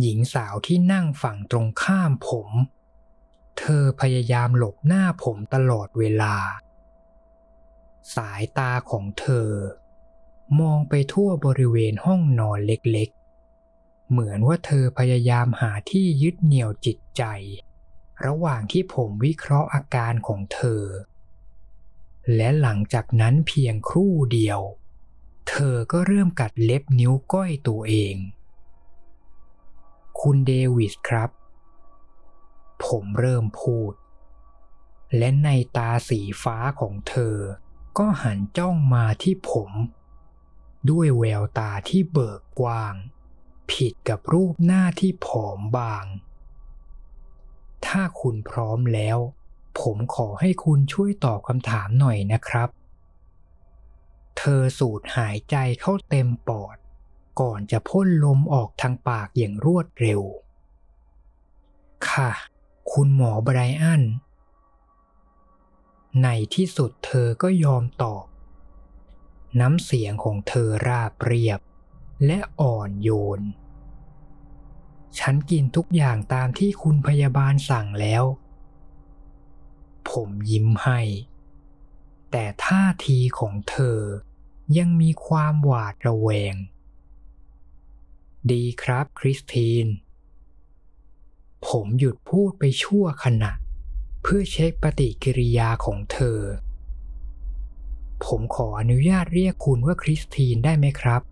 หญิงสาวที่นั่งฝั่งตรงข้ามผม เธอพยายามหลบหน้าผมตลอดเวลา สายตาของเธอ มองไปทั่วบริเวณห้องนอนเล็กๆ เหมือนว่าเธอพยายามหาที่ยึดเหนี่ยวจิตใจ ระหว่างที่ผมวิเคราะห์อาการของเธอ และหลังจากนั้นเพียงครู่เดียว เธอก็เริ่มกัดเล็บนิ้วก้อยตัวเอง คุณเดวิสครับ ผมเริ่มพูด และในตาสีฟ้าของเธอ ก็หันจ้องมาที่ผม ด้วยแววตาที่เบิกกว้าง ผิดกับรูปหน้าที่ผอมบาง ถ้าคุณพร้อมแล้ว ผมขอให้คุณช่วยตอบคำถามหน่อยนะครับ เธอสูดหายใจเข้าเต็มปอด ก่อนจะพ่นลมออกทางปากอย่างรวดเร็ว ค่ะ คุณหมอไบรอัน ในที่สุดเธอก็ยอมตอบ น้ำเสียงของเธอราบเรียบ และอ่อนโยน ฉันกินทุกอย่างตามที่คุณพยาบาลสั่งแล้ว ผมยิ้มให้ แต่ท่าทีของเธอยังมีความหวาดระแวง ดีครับคริสตินผมหยุดพูดไปชั่วขณะ เพื่อเช็คปฏิกิริยาของเธอ ผมขออนุญาตเรียกคุณว่าคริสตินได้ไหมครับ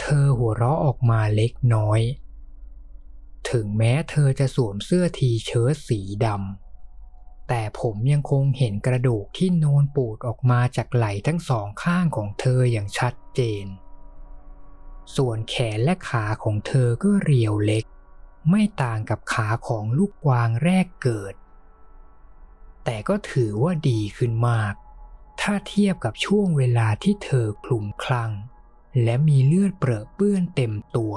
เธอหัวเราะออกมาเล็กน้อย ถึงแม้เธอจะสวมเสื้อทีเชิ้ตสีดำ แต่ผมยังคงเห็นกระดูกที่โนนปูดออกมาจากไหล่ทั้งสองข้างของเธออย่างชัดเจน ส่วนแขนและขาของเธอก็เรียวเล็ก ไม่ต่างกับขาของลูกกวางแรกเกิด แต่ก็ถือว่าดีขึ้นมาก ถ้าเทียบกับช่วงเวลาที่เธอคลุ้มคลั่ง และมีเลือดเปรอะเปื้อนเต็มตัว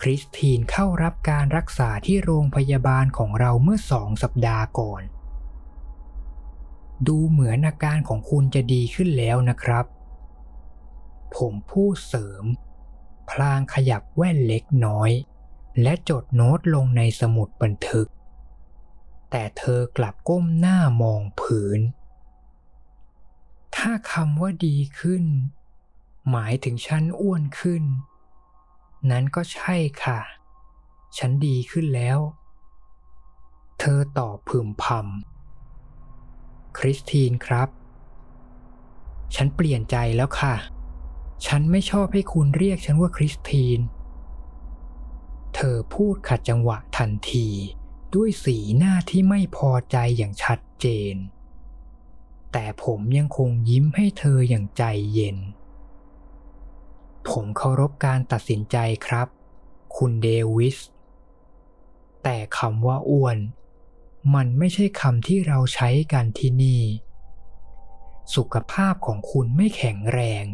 คริสตินเข้ารับการรักษาที่โรงพยาบาลของเราเมื่อสองสัปดาห์ก่อน ดูเหมือนอาการของคุณจะดีขึ้นแล้วนะครับ ผมพูดเสริม พลางขยับแว่นเล็กน้อย และจดโน้ตลงในสมุดบันทึก แต่เธอกลับก้มหน้ามองผืน ถ้าคำว่าดีขึ้น หมายถึงฉันอ้วนขึ้น นั้นก็ใช่ค่ะ ฉันดีขึ้นแล้ว เธอตอบพึมพำคริสตินครับ ฉันเปลี่ยนใจแล้วค่ะ ฉันไม่ชอบให้คุณเรียกฉันว่าคริสตินเธอพูดขัดจังหวะทันที ด้วยสีหน้าที่ไม่พอใจอย่างชัดเจน แต่ผมยังคงยิ้มให้เธออย่างใจเย็น ผมเคารพการตัดสินใจครับ คุณเดวิส แต่คำว่าอ้วน มันไม่ใช่คำที่เราใช้กันที่นี่ สุขภาพของคุณไม่แข็งแรง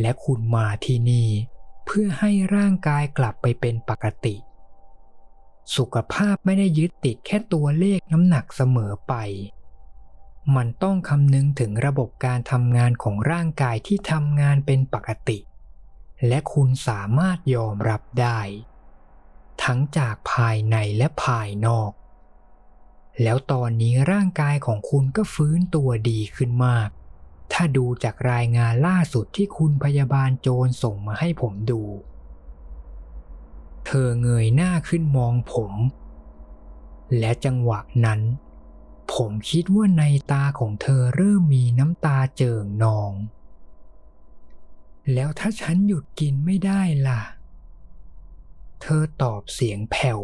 และคุณมาที่นี่ เพื่อให้ร่างกายกลับไปเป็นปกติ สุขภาพไม่ได้ยึดติดแค่ตัวเลขน้ำหนักเสมอไป มันต้องคำนึงถึงระบบการทำงานของร่างกายที่ทำงานเป็นปกติ และคุณสามารถยอมรับได้ ทั้งจากภายในและภายนอก แล้วตอนนี้ร่างกายของคุณก็ฟื้นตัวดีขึ้นมาก ถ้าดูจากรายงานล่าสุดที่คุณพยาบาลโจรส่งมาให้ผมดู เธอเงยหน้าขึ้นมองผม และจังหวะนั้น ผมคิดว่าในตาของเธอเริ่มมีน้ำตาเจิ่งนอง แล้วถ้าฉันหยุดกินไม่ได้ล่ะ เธอตอบเสียงแผ่ว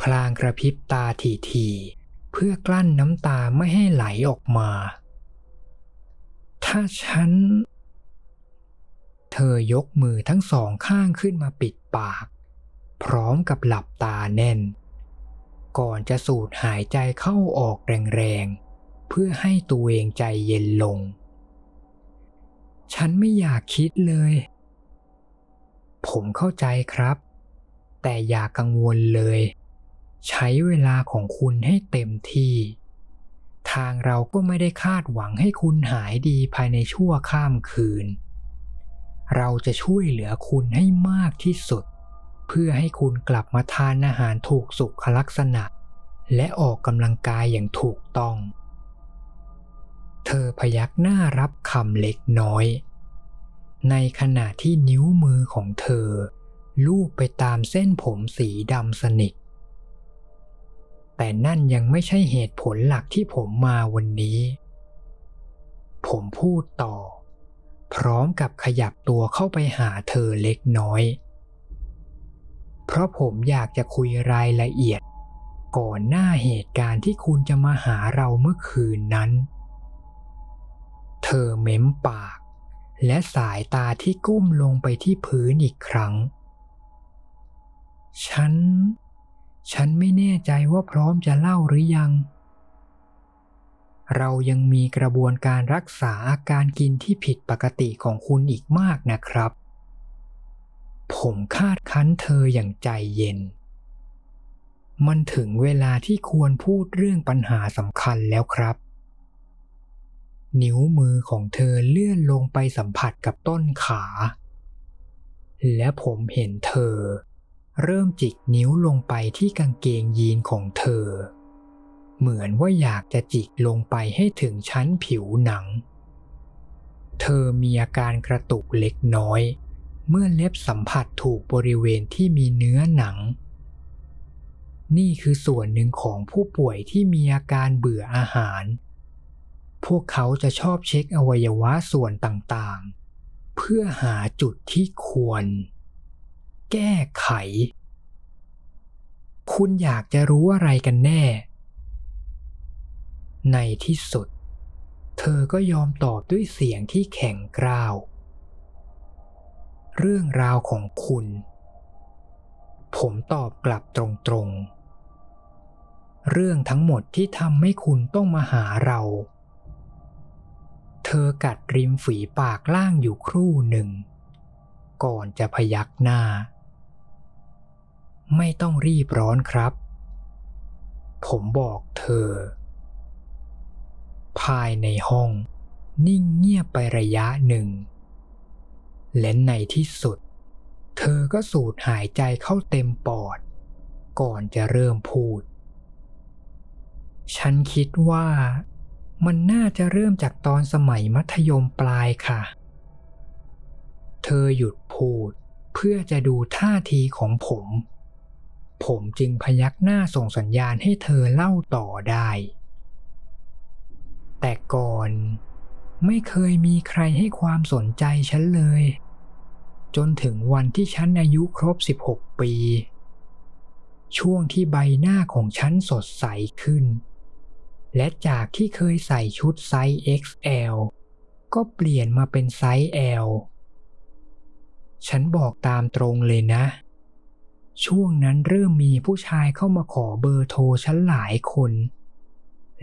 พลางกระพริบตาทีๆเพื่อกลั้นน้ำตาไม่ให้ไหลออกมา ถ้าฉัน เธอยกมือทั้งสองข้างขึ้นมาปิดปาก พร้อมกับหลับตาแน่น ก่อนจะสูดหายใจเข้าออกแรงๆ เพื่อให้ตัวเองใจเย็นลง ฉันไม่อยากคิดเลย ผมเข้าใจครับ แต่อย่ากังวลเลย ใช้เวลาของคุณให้เต็มที่ ทางเราก็ไม่ได้คาดหวังให้คุณหายดีภายในชั่วข้ามคืน เราจะช่วยเหลือคุณให้มากที่สุด เพื่อให้คุณกลับมาทานอาหารถูกสุขลักษณะ และออกกำลังกายอย่างถูกต้อง เธอพยักหน้ารับคำเล็กน้อย ในขณะที่นิ้วมือของเธอ ลูบไปตามเส้นผมสีดำสนิท แต่นั่นยังไม่ใช่เหตุผลหลักที่ผมมาวันนี้ ผมพูดต่อ พร้อมกับขยับตัวเข้าไปหาเธอเล็กน้อย เพราะผมอยากจะคุยรายละเอียด ก่อนหน้าเหตุการณ์ที่คุณจะมาหาเราเมื่อคืนนั้น เธอเม้มปาก และสายตาที่ก้มลงไปที่พื้นอีกครั้ง ฉัน ฉันไม่แน่ใจว่าพร้อมจะเล่าหรือยัง เรายังมีกระบวนการรักษาอาการกินที่ผิดปกติของคุณอีกมากนะครับ ผมคาดคั้นเธออย่างใจเย็น มันถึงเวลาที่ควรพูดเรื่องปัญหาสำคัญแล้วครับ นิ้วมือของเธอเลื่อนลงไปสัมผัสกับต้นขา และผมเห็นเธอ เริ่มจิกนิ้วลงไปที่กางเกงยีนของเธอ เหมือนว่าอยากจะจิกลงไปให้ถึงชั้นผิวหนัง เธอมีอาการกระตุกเล็กน้อย เมื่อเล็บสัมผัสถูกบริเวณที่มีเนื้อหนัง นี่คือส่วนหนึ่งของผู้ป่วยที่มีอาการเบื่ออาหาร พวกเขาจะชอบเช็คอวัยวะส่วนต่างๆ เพื่อหาจุดที่ควร แก้ไข คุณอยากจะรู้อะไรกันแน่ ในที่สุด เธอก็ยอมตอบด้วยเสียงที่แข็งกร้าว เรื่องราวของคุณ ผมตอบกลับตรงๆ เรื่องทั้งหมดที่ทำให้คุณต้องมาหาเรา เธอกัดริมฝีปากล่างอยู่ครู่หนึ่งก่อนจะพยักหน้า ไม่ต้องรีบร้อนครับ ผมบอกเธอ ภายในห้อง นิ่งเงียบไประยะหนึ่ง และในที่สุด เธอก็สูดหายใจเข้าเต็มปอด ก่อนจะเริ่มพูด ฉันคิดว่ามันน่าจะเริ่มจากตอนสมัยมัธยมปลายค่ะ เธอหยุดพูดเพื่อจะดูท่าทีของผม ผมจึงพยักหน้าส่งสัญญาณให้เธอเล่าต่อได้ แต่ก่อนไม่เคยมีใครให้ความสนใจฉันเลย จนถึงวันที่ฉันอายุครบ 16 ปี ช่วงที่ใบหน้าของฉันสดใสขึ้น และจากที่เคยใส่ชุดไซส์ XL ก็เปลี่ยนมาเป็นไซส์ L ฉันบอกตามตรงเลยนะ ช่วงนั้นเริ่มมีผู้ชายเข้ามาขอเบอร์โทรฉันหลายคน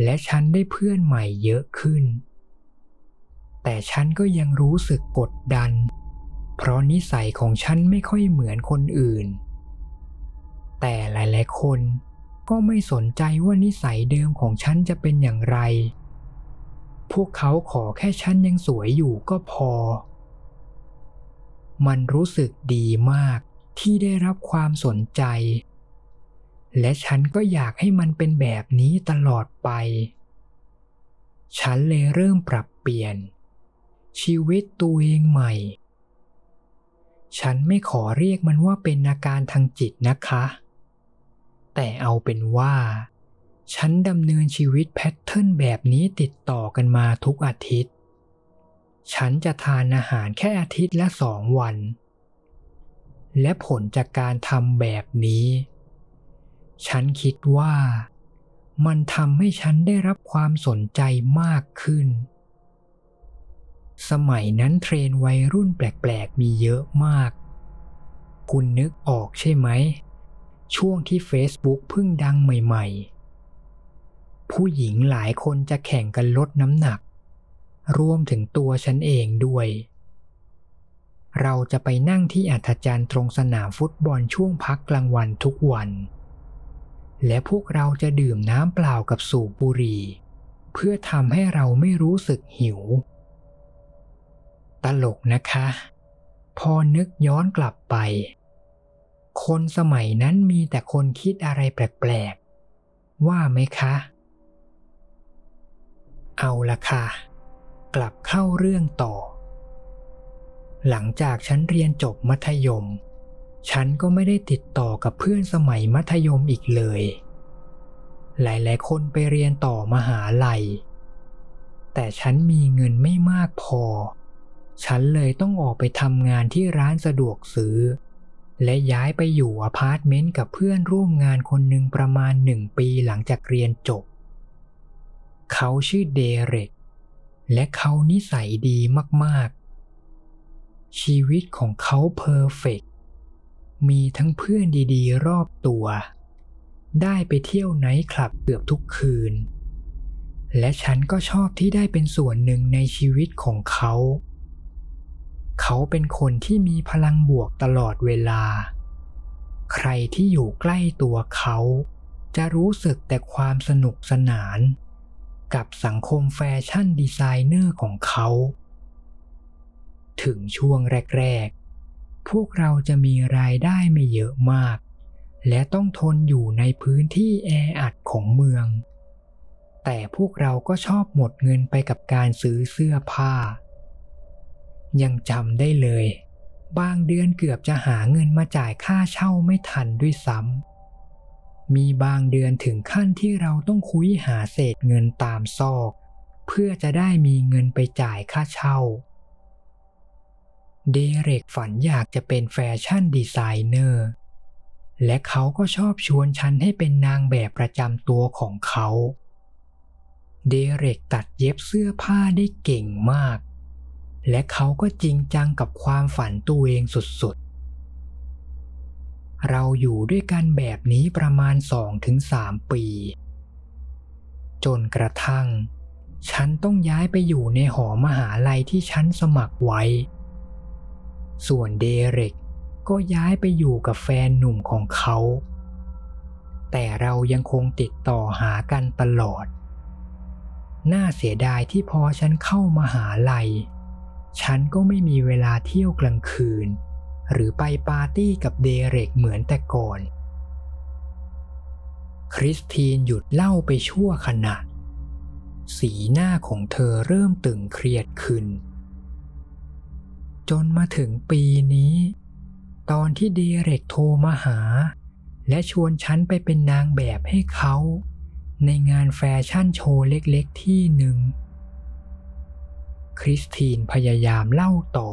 และฉันได้เพื่อนใหม่เยอะขึ้น แต่ฉันก็ยังรู้สึกกดดัน เพราะนิสัยของฉันไม่ค่อยเหมือนคนอื่น แต่หลายๆ คนก็ไม่สนใจว่านิสัยเดิมของฉันจะเป็นอย่างไร พวกเขาขอแค่ฉันยังสวยอยู่ก็พอ มันรู้สึกดีมาก ที่ได้รับความสนใจ และฉันก็อยากให้มันเป็นแบบนี้ตลอดไป ฉันเลยเริ่มปรับเปลี่ยน ชีวิตตัวเองใหม่ ฉันไม่ขอเรียกมันว่าเป็นอาการทางจิตนะคะ แต่เอาเป็นว่า ฉันดำเนินชีวิตแพทเทิร์นแบบนี้ติดต่อกันมาทุกอาทิตย์ ฉันจะทานอาหารแค่อาทิตย์ละสองวัน และผลจากการทำแบบนี้ ฉันคิดว่ามันทำให้ฉันได้รับความสนใจมากขึ้น สมัยนั้นเทรนวัยรุ่นแปลกๆมีเยอะมาก คุณนึกออกใช่ไหม ช่วงที่ Facebook เพิ่งดังใหม่ๆ ผู้หญิงหลายคนจะแข่งกันลดน้ำหนัก รวมถึงตัวฉันเองด้วย เราจะไปนั่งที่อัธจันทร์ตรงสนามฟุตบอลช่วงพักกลางวันทุกวัน และพวกเราจะดื่มน้ำเปล่ากับสูบบุหรี่ เพื่อทำให้เราไม่รู้สึกหิว ตลกนะคะ พอนึกย้อนกลับไป คนสมัยนั้นมีแต่คนคิดอะไรแปลกๆ ว่าไหมคะ เอาละค่ะ กลับเข้าเรื่องต่อ หลังจากฉันเรียนจบมัธยม ฉันก็ไม่ได้ติดต่อกับเพื่อนสมัยมัธยมอีกเลย หลายๆ คนไปเรียนต่อมหาลัย แต่ฉันมีเงินไม่มากพอ ฉันเลยต้องออกไปทำงานที่ร้านสะดวกซื้อ และย้ายไปอยู่อพาร์ตเมนต์กับเพื่อนร่วมงานคนหนึ่งประมาณหนึ่งปีหลังจากเรียนจบ เขาชื่อเดเร็กและเขานิสัยดีมากๆ ชีวิตของเขา perfect มีทั้งเพื่อนดีๆ รอบตัว ได้ไปเที่ยวไนท์คลับเกือบทุกคืน และฉันก็ชอบที่ได้เป็นส่วนหนึ่งในชีวิตของเขา เขาเป็นคนที่มีพลังบวกตลอดเวลา ใครที่อยู่ใกล้ตัวเขา จะรู้สึกแต่ความสนุกสนาน กับสังคม fashion designer ของเขา ถึงช่วงแรก ๆ พวกเราจะมีรายได้ไม่เยอะมาก และต้องทนอยู่ในพื้นที่แออัดของเมือง แต่พวกเราก็ชอบหมดเงินไปกับการซื้อเสื้อผ้า ยังจำได้เลย บางเดือนเกือบจะหาเงินมาจ่ายค่าเช่าไม่ทันด้วยซ้ำ มีบางเดือนถึงขั้นที่เราต้องคุยหาเศษเงินตามซอก เพื่อจะได้มีเงินไปจ่ายค่าเช่า เดเร็กฝันอยากจะเป็น fashion designer และเขาก็ชอบชวนฉันให้เป็นนางแบบประจำตัวของเขา เดเร็กตัดเย็บเสื้อผ้าได้เก่งมาก และเขาก็จริงจังกับความฝันตัวเองสุดๆ เราอยู่ด้วยกันแบบนี้ประมาณ 2-3 ปี จนกระทั่ง ฉันต้องย้ายไปอยู่ในหอมหาลัยที่ฉันสมัครไว้ ส่วนเดเร็กก็ย้ายไปอยู่กับแฟนหนุ่มของเขา แต่เรายังคงติดต่อหากันตลอด น่าเสียดายที่พอฉันเข้ามาหาลัย ฉันก็ไม่มีเวลาเที่ยวกลางคืน หรือไปปาร์ตี้กับเดเร็กเหมือนแต่ก่อน คริสตีนหยุดเล่าไปชั่วขณะ สีหน้าของเธอเริ่มตึงเครียดขึ้น จนมาถึงปีนี้ ตอนที่เดเร็กโทรมาหา และชวนฉันไปเป็นนางแบบให้เขา ในงานแฟชั่นโชว์เล็กๆที่หนึ่ง คริสตีนพยายามเล่าต่อ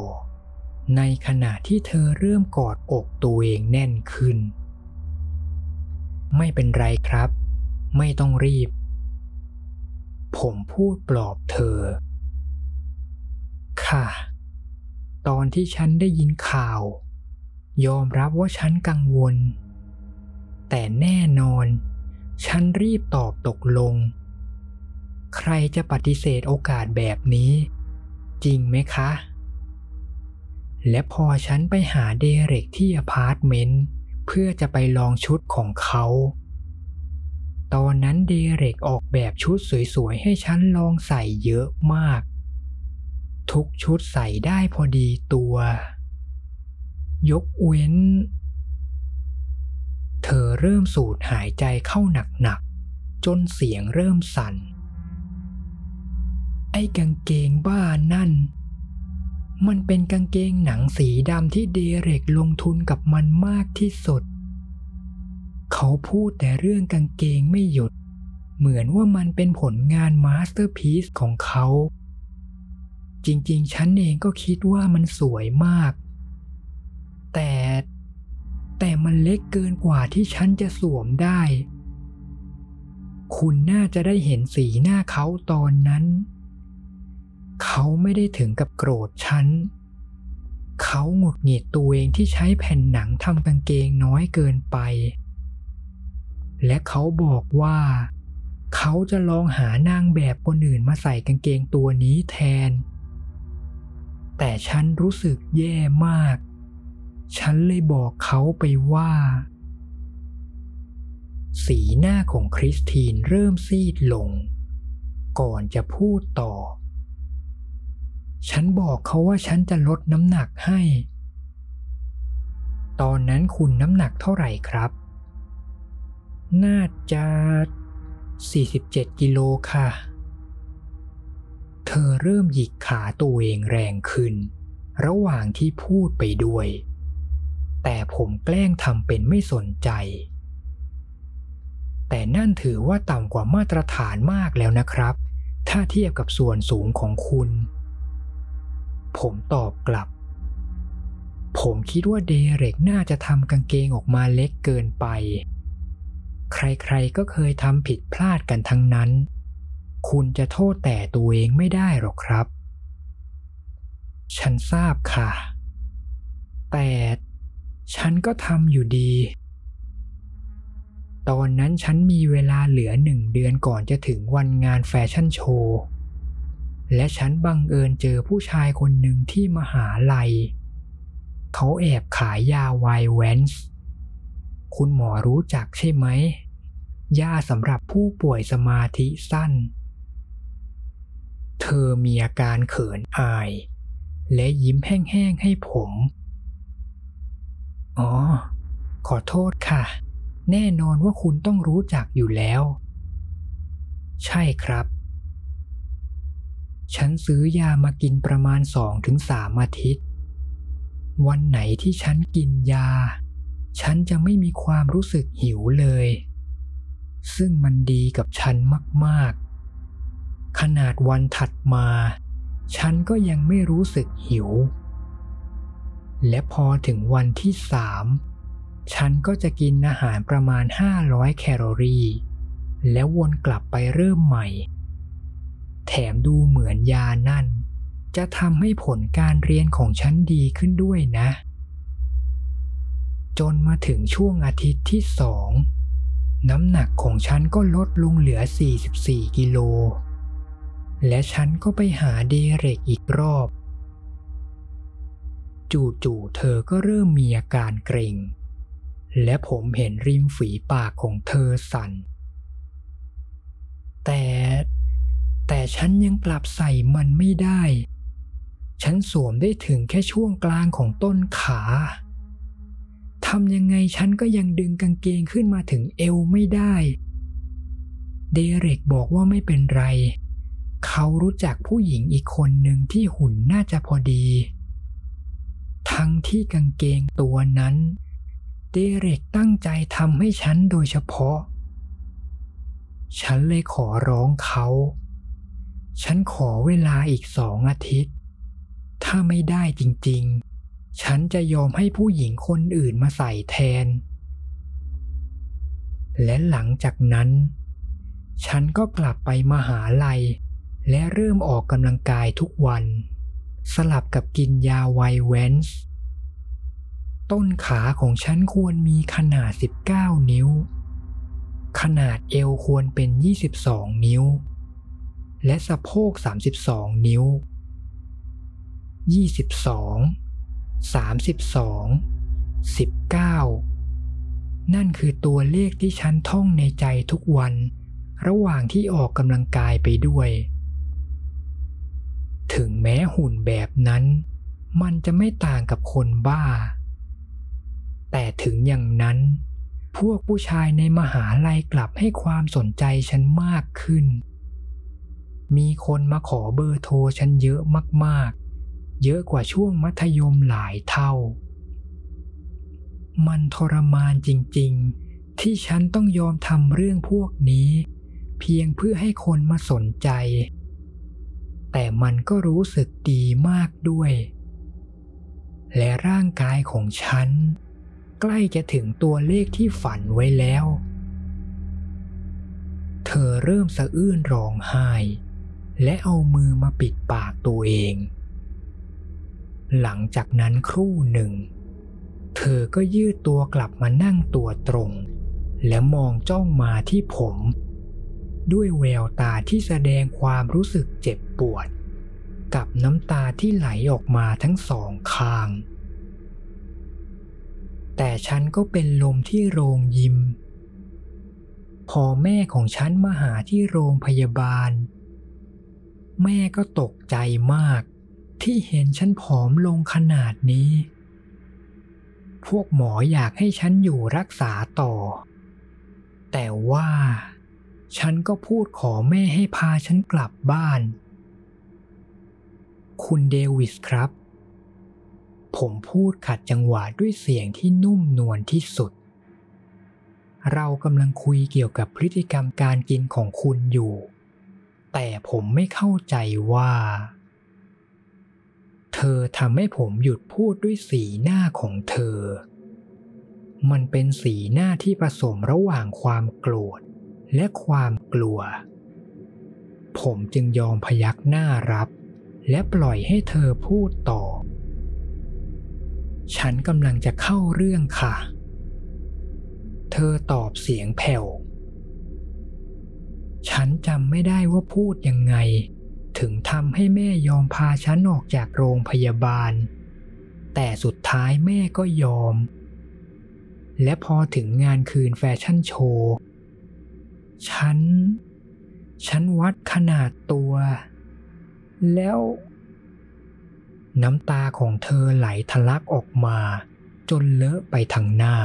ในขณะที่เธอเริ่มกอดอกตัวเองแน่นขึ้น ไม่เป็นไรครับ ไม่ต้องรีบ ผมพูดปลอบเธอ ค่ะ ตอนที่ฉันได้ยินข่าว ยอมรับว่าฉันกังวล แต่แน่นอน ฉันรีบตอบตกลง ใครจะปฏิเสธโอกาสแบบนี้ จริงไหมคะ และพอฉันไปหาเดเร็กที่อพาร์ตเมนต์เพื่อจะไปลองชุดของเขา ตอนนั้นเดเร็กออกแบบชุดสวยๆ ให้ฉันลองใส่เยอะมาก ทุกชุดใส่ได้พอดีตัว ยกเว้น เธอเริ่มสูดหายใจเข้าหนักๆ จนเสียงเริ่มสั่น ไอ้กางเกงบ้านั่น มันเป็นกางเกงหนังสีดำที่เดเร็กลงทุนกับมันมากที่สุด เขาพูดแต่เรื่องกางเกงไม่หยุด เหมือนว่ามันเป็นผลงาน masterpiece ของเขา จริงๆ ฉันเองก็คิดว่ามันสวยมาก แต่แต่มันเล็กเกินกว่าที่ฉันจะสวมได้ คุณน่าจะได้เห็นสีหน้าเขาตอนนั้น เขาไม่ได้ถึงกับโกรธฉัน เขาหงุดหงิดตัวเองที่ใช้แผ่นหนังทำกางเกงน้อยเกินไป และเขาบอกว่า เขาจะลองหานางแบบคนอื่นมาใส่กางเกงตัวนี้แทน แต่ฉันรู้สึกแย่มาก ฉันเลยบอกเขาไปว่า สีหน้าของคริสตินเริ่มซีดลง ก่อนจะพูดต่อ ฉันบอกเขาว่าฉันจะลดน้ำหนักให้ ตอนนั้นคุณน้ำหนักเท่าไหร่ครับ น่าจะ 47 กิโลค่ะ เธอเริ่มหยิกขาตัวเองแรงขึ้น ระหว่างที่พูดไปด้วย แต่ผมแกล้งทำเป็นไม่สนใจ แต่นั่นถือว่าต่ำกว่ามาตรฐานมากแล้วนะครับ ถ้าเทียบกับส่วนสูงของคุณ ผมตอบกลับ ผมคิดว่าเดเร็กน่าจะทำกางเกงออกมาเล็กเกินไป ใครๆก็เคยทำผิดพลาดกันทั้งนั้น คุณจะโทษแต่ตัวเองไม่ได้หรอกครับ ฉันทราบค่ะ แต่ฉันก็ทำอยู่ดี ตอนนั้นฉันมีเวลาเหลือหนึ่งเดือนก่อนจะถึงวันงานแฟชั่นโชว์ และฉันบังเอิญเจอผู้ชายคนหนึ่งที่มหาลัย เขาแอบขายยาไวแวนส์คุณหมอรู้จักใช่ไหมยาสำหรับผู้ป่วยสมาธิสั้น เธอมีอาการเขินอาย และยิ้มแห้งๆให้ผม อ๋อ ขอโทษค่ะ แน่นอนว่าคุณต้องรู้จักอยู่แล้ว ใช่ครับ ฉันซื้อยามากินประมาณสองถึงสามอาทิตย์ วันไหนที่ฉันกินยา ฉันจะไม่มีความรู้สึกหิวเลย ซึ่งมันดีกับฉันมากๆ ขนาดวันถัดมา ฉันก็ยังไม่รู้สึกหิว และพอถึงวันที่สามฉันก็จะกินอาหารประมาณ 500 แคลอรี่ แล้ววนกลับไปเริ่มใหม่ แถมดูเหมือนยานั่น จะทำให้ผลการเรียนของฉันดีขึ้นด้วยนะ จนมาถึงช่วงอาทิตย์ที่สองน้ำหนักของฉันก็ลดลงเหลือ 44 กิโล และฉันก็ไปหาเดเร็กอีกรอบ จู่ๆเธอก็เริ่มมีอาการเกร็ง และผมเห็นริมฝีปากของเธอสั่น แต่แต่ฉันยังกลับใส่มันไม่ได้ ฉันสวมได้ถึงแค่ช่วงกลางของต้นขาทำยังไงฉันก็ยังดึงกางเกงขึ้นมาถึงเอวไม่ได้ เดเร็กบอกว่าไม่เป็นไร เขารู้จักผู้หญิงอีกคนหนึ่งที่หุ่นน่าจะพอดี ทั้งที่กางเกงตัวนั้น เดเร็กตั้งใจทำให้ฉันโดยเฉพาะ ฉันเลยขอร้องเขา ฉันขอเวลาอีกสองอาทิตย์ ถ้าไม่ได้จริงๆ ฉันจะยอมให้ผู้หญิงคนอื่นมาใส่แทน และหลังจากนั้น ฉันก็กลับไปมหาลัย และเริ่มออกกำลังกายทุกวัน สลับกับกินยาไวแวนส์ต้นขาของฉันควรมีขนาด 19 นิ้ว ขนาดเอวควรเป็น 22 นิ้ว และสะโพก 32 นิ้ว 22 32 19 นั่นคือตัวเลขที่ฉันท่องในใจทุกวัน ระหว่างที่ออกกำลังกายไปด้วย ถึงแม้หุ่นแบบนั้น มันจะไม่ต่างกับคนบ้า แต่ถึงอย่างนั้น พวกผู้ชายในมหาลัยกลับให้ความสนใจฉันมากขึ้น มีคนมาขอเบอร์โทรฉันเยอะมากๆ เยอะกว่าช่วงมัธยมหลายเท่า มันทรมานจริงๆ ที่ฉันต้องยอมทำเรื่องพวกนี้ เพียงเพื่อให้คนมาสนใจ แต่มันก็รู้สึกดีมากด้วย และร่างกายของฉัน ใกล้จะถึงตัวเลขที่ฝันไว้แล้ว เธอเริ่มสะอื้นร้องไห้ และเอามือมาปิดปากตัวเอง หลังจากนั้นครู่หนึ่ง เธอก็ยืดตัวกลับมานั่งตัวตรง และมองจ้องมาที่ผม ด้วยแววตาที่แสดงความรู้สึกเจ็บปวด กับน้ำตาที่ไหลออกมาทั้งสองข้าง แต่ฉันก็เป็นลมที่โรงยิม พอแม่ของฉันมาหาที่โรงพยาบาล แม่ก็ตกใจมาก ที่เห็นฉันผอมลงขนาดนี้ พวกหมออยากให้ฉันอยู่รักษาต่อ แต่ว่า ฉันก็พูดขอแม่ให้พาฉันกลับบ้าน คุณเดวิสครับ ผมพูดขัดจังหวะด้วยเสียงที่นุ่มนวลที่สุด เรากำลังคุยเกี่ยวกับพฤติกรรมการกินของคุณอยู่ แต่ผมไม่เข้าใจว่า เธอทำให้ผมหยุดพูดด้วยสีหน้าของเธอ มันเป็นสีหน้าที่ผสมระหว่างความโกรธ และความกลัว ผมจึงยอมพยักหน้ารับ และปล่อยให้เธอพูดต่อ ฉันกำลังจะเข้าเรื่องค่ะ เธอตอบเสียงแผ่ว ฉันจำไม่ได้ว่าพูดยังไง ถึงทำให้แม่ยอมพาฉันออกจากโรงพยาบาล แต่สุดท้ายแม่ก็ยอมและพอถึงงานคืนแฟชั่นโชว์ ฉัน ฉันวัดขนาดตัว แล้ว น้ำตาของเธอไหลทะลักออกมา จนเลอะไปทั้งหน้า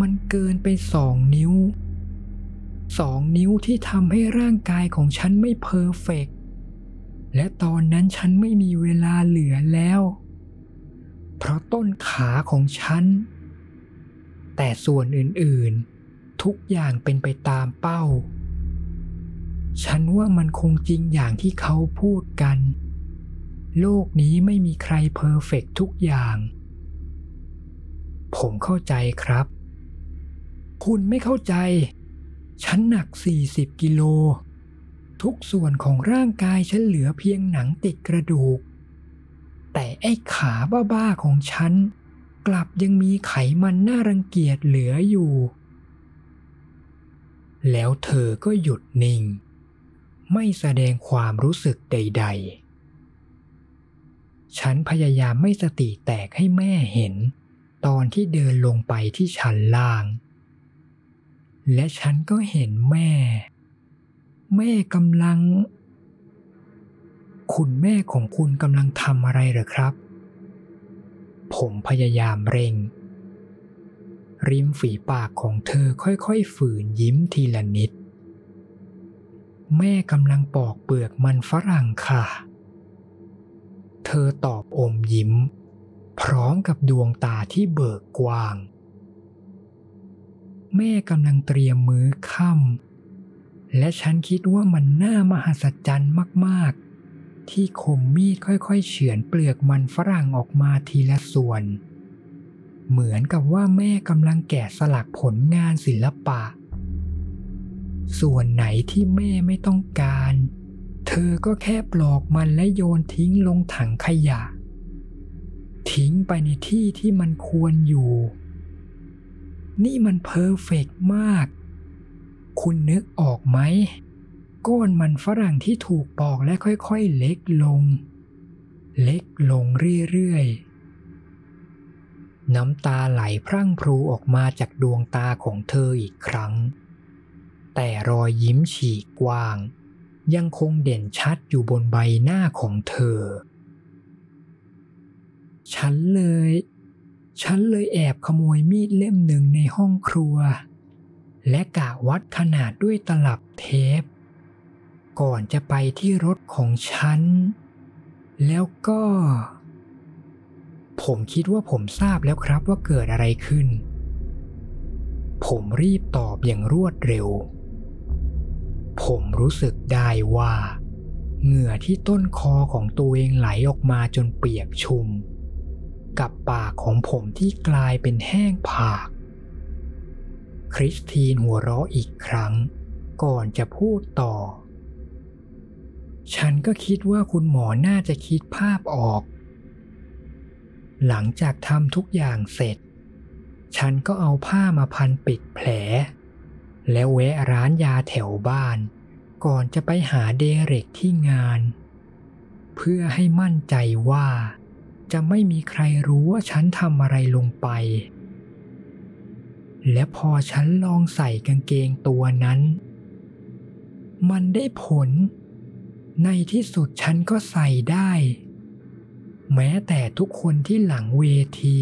มันเกินไปสองนิ้ว สองนิ้วที่ทำให้ร่างกายของฉันไม่ perfectและตอนนั้นฉันไม่มีเวลาเหลือแล้ว เพราะต้นขาของฉัน แต่ส่วนอื่นๆ ทุกอย่างเป็นไปตามเป้า ฉันว่ามันคงจริงอย่างที่เขาพูดกัน โลกนี้ไม่มีใครเพอร์เฟกต์ทุกอย่าง ผมเข้าใจครับ คุณไม่เข้าใจ ฉันหนัก 40 กิโล ทุกส่วนของร่างกายฉันเหลือเพียงหนังติดกระดูก แต่ไอ้ขาบ้าๆของฉันกลับยังมีไขมันน่ารังเกียจเหลืออยู่ แล้วเธอก็หยุดนิ่ง ไม่แสดงความรู้สึกใด ๆ ฉันพยายามไม่สติแตกให้แม่เห็น ตอนที่เดินลงไปที่ชั้นล่าง และฉันก็เห็นแม่ แม่กำลัง คุณแม่ของคุณกำลังทำอะไรเหรอครับ ผมพยายามเร่ง ริมฝีปากของเธอค่อยๆฝืนยิ้มทีละนิด แม่กำลังปอกเปลือกมันฝรั่งค่ะ เธอตอบอมยิ้ม พร้อมกับดวงตาที่เบิกกว้าง แม่กำลังเตรียมมื้อค่ำและฉันคิดว่ามันน่ามหัศจรรย์มากๆ ที่คมมีดค่อยๆเฉือนเปลือกมันฝรั่งออกมาทีละส่วน เหมือนกับว่าแม่กำลังแกะสลักผลงานศิลปะ ส่วนไหนที่แม่ไม่ต้องการ เธอก็แค่ปลอกมันและโยนทิ้งลงถังขยะ ทิ้งไปในที่ที่มันควรอยู่ นี่มันเพอร์เฟกมาก คุณนึกออกไหม ก้อนมันฝรั่งที่ถูกปอกและค่อยๆเล็กลง เล็กลงเรื่อยๆ น้ำตาไหลพรั่งพรูออกมาจากดวงตาของเธออีกครั้ง แต่รอยยิ้มฉีกกว้าง ยังคงเด่นชัดอยู่บนใบหน้าของเธอ ฉันเลย ฉันเลยแอบขโมยมีดเล่มหนึ่งในห้องครัว และกะวัดขนาดด้วยตลับเทป ก่อนจะไปที่รถของฉัน แล้วก็ ผมคิดว่าผมทราบแล้วครับว่าเกิดอะไรขึ้น ผมรีบตอบอย่างรวดเร็ว ผมรู้สึกได้ว่า เหงื่อที่ต้นคอของตัวเองไหลออกมาจนเปียกชุ่ม กับปากของผมที่กลายเป็นแห้งผาก คริสตีนหัวเราะอีกครั้ง ก่อนจะพูดต่อ ฉันก็คิดว่าคุณหมอน่าจะคิดภาพออก หลังจากทำทุกอย่างเสร็จ ฉันก็เอาผ้ามาพันปิดแผล แล้วแวะร้านยาแถวบ้าน ก่อนจะไปหาเดเร็กที่งาน เพื่อให้มั่นใจว่า จะไม่มีใครรู้ว่าฉันทำอะไรลงไป และพอฉันลองใส่กางเกงตัวนั้น มันได้ผล ในที่สุดฉันก็ใส่ได้ แม้แต่ทุกคนที่หลังเวที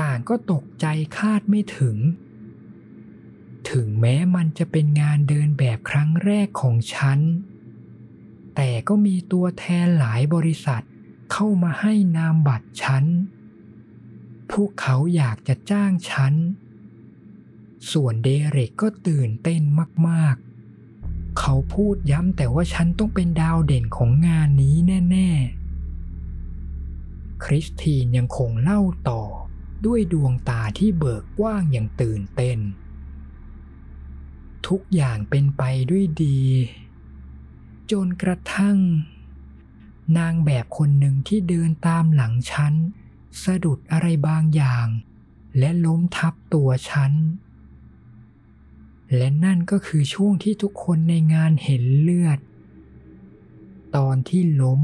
ต่างก็ตกใจคาดไม่ถึง ถึงแม้มันจะเป็นงานเดินแบบครั้งแรกของฉัน แต่ก็มีตัวแทนหลายบริษัทเข้ามาให้นามบัตรฉัน พวกเขาอยากจะจ้างฉัน ส่วนเดเร็กก็ตื่นเต้นมาก ๆ เขาพูดย้ำแต่ว่าฉันต้องเป็นดาวเด่นของงานนี้แน่ ๆ คริสตีนยังคงเล่าต่อ ด้วยดวงตาที่เบิกกว้างอย่างตื่นเต้น ทุกอย่างเป็นไปด้วยดี จนกระทั่ง นางแบบคนหนึ่งที่เดินตามหลังฉัน สะดุดอะไรบางอย่าง และล้มทับตัวฉัน และนั่นก็คือช่วงที่ทุกคนในงานเห็นเลือด ตอนที่ล้ม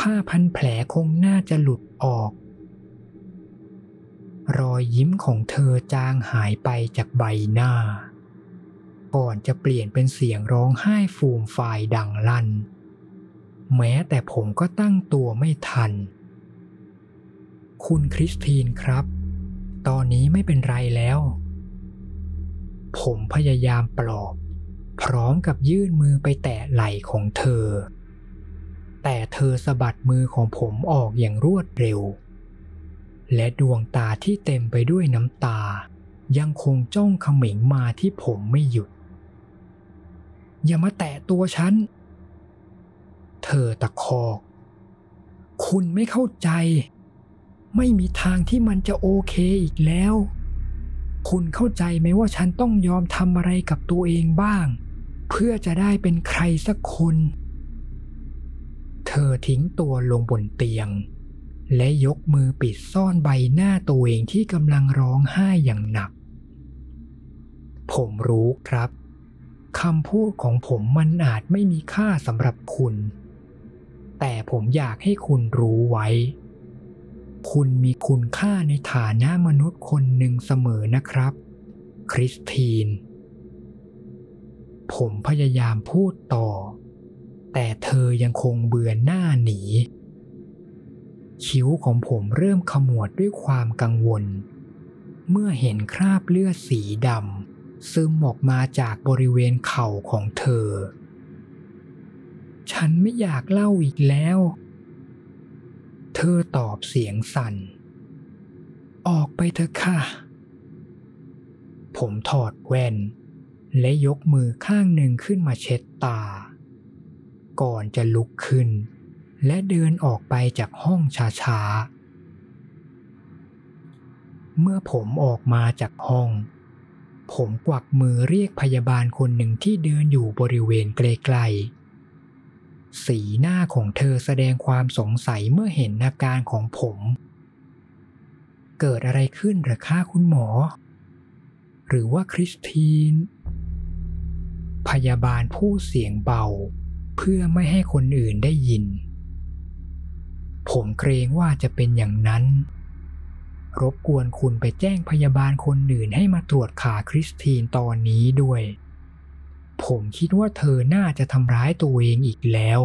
ผ้าพันแผลคงน่าจะหลุดออก รอยยิ้มของเธอจางหายไปจากใบหน้า ก่อนจะเปลี่ยนเป็นเสียงร้องไห้ฟูมฟายดังลั่น แม้แต่ผมก็ตั้งตัวไม่ทัน คุณคริสตินครับ ตอนนี้ไม่เป็นไรแล้ว ผมพยายามปลอบ พร้อมกับยื่นมือไปแตะไหล่ของเธอ แต่เธอสะบัดมือของผมออกอย่างรวดเร็ว และดวงตาที่เต็มไปด้วยน้ำตา ยังคงจ้องเขม็งมาที่ผมไม่หยุด อย่ามาแตะตัวฉัน เธอตะคอกคุณไม่เข้าใจ ไม่มีทางที่มันจะโอเคอีกแล้ว คุณเข้าใจไหมว่าฉันต้องยอมทำอะไรกับตัวเองบ้าง เพื่อจะได้เป็นใครสักคน เธอทิ้งตัวลงบนเตียง และยกมือปิดซ่อนใบหน้าตัวเองที่กำลังร้องไห้อย่างหนัก ผมรู้ครับคำพูดของผมมันอาจไม่มีค่าสำหรับคุณ แต่ผมอยากให้คุณรู้ไว้ คุณมีคุณค่าในฐานะมนุษย์คนหนึ่งเสมอนะครับ คริสตินผมพยายามพูดต่อ แต่เธอยังคงเบือนหน้าหนี คิ้วของผมเริ่มขมวดด้วยความกังวล เมื่อเห็นคราบเลือดสีดำซึมออกมาจากบริเวณเข่าของเธอ ฉันไม่อยากเล่าอีกแล้ว เธอตอบเสียงสั่น ออกไปเถอะค่ะ ผมถอดแว่น และยกมือข้างหนึ่งขึ้นมาเช็ดตา อนจะลุกขึ้น และเดินออกไปจากห้องช้าๆ เมื่อผมออกมาจากห้อง ผมกวักมือเรียกพยาบาลคนหนึ่งที่เดินอยู่บริเวณใกลๆ สีหน้าของเธอแสดงความสงสัยเมื่อเห็นอาการของผม เกิดอะไรขึ้นหรือคะคุณหมอ หรือว่าคริสตินพยาบาลพูดเสียงเบา เพื่อไม่ให้คนอื่นได้ยิน ผมเกรงว่าจะเป็นอย่างนั้น รบกวนคุณไปแจ้งพยาบาลคนอื่นให้มาตรวจขาคริสตินตอนนี้ด้วย ผมคิดว่าเธอน่าจะทำร้ายตัวเองอีกแล้ว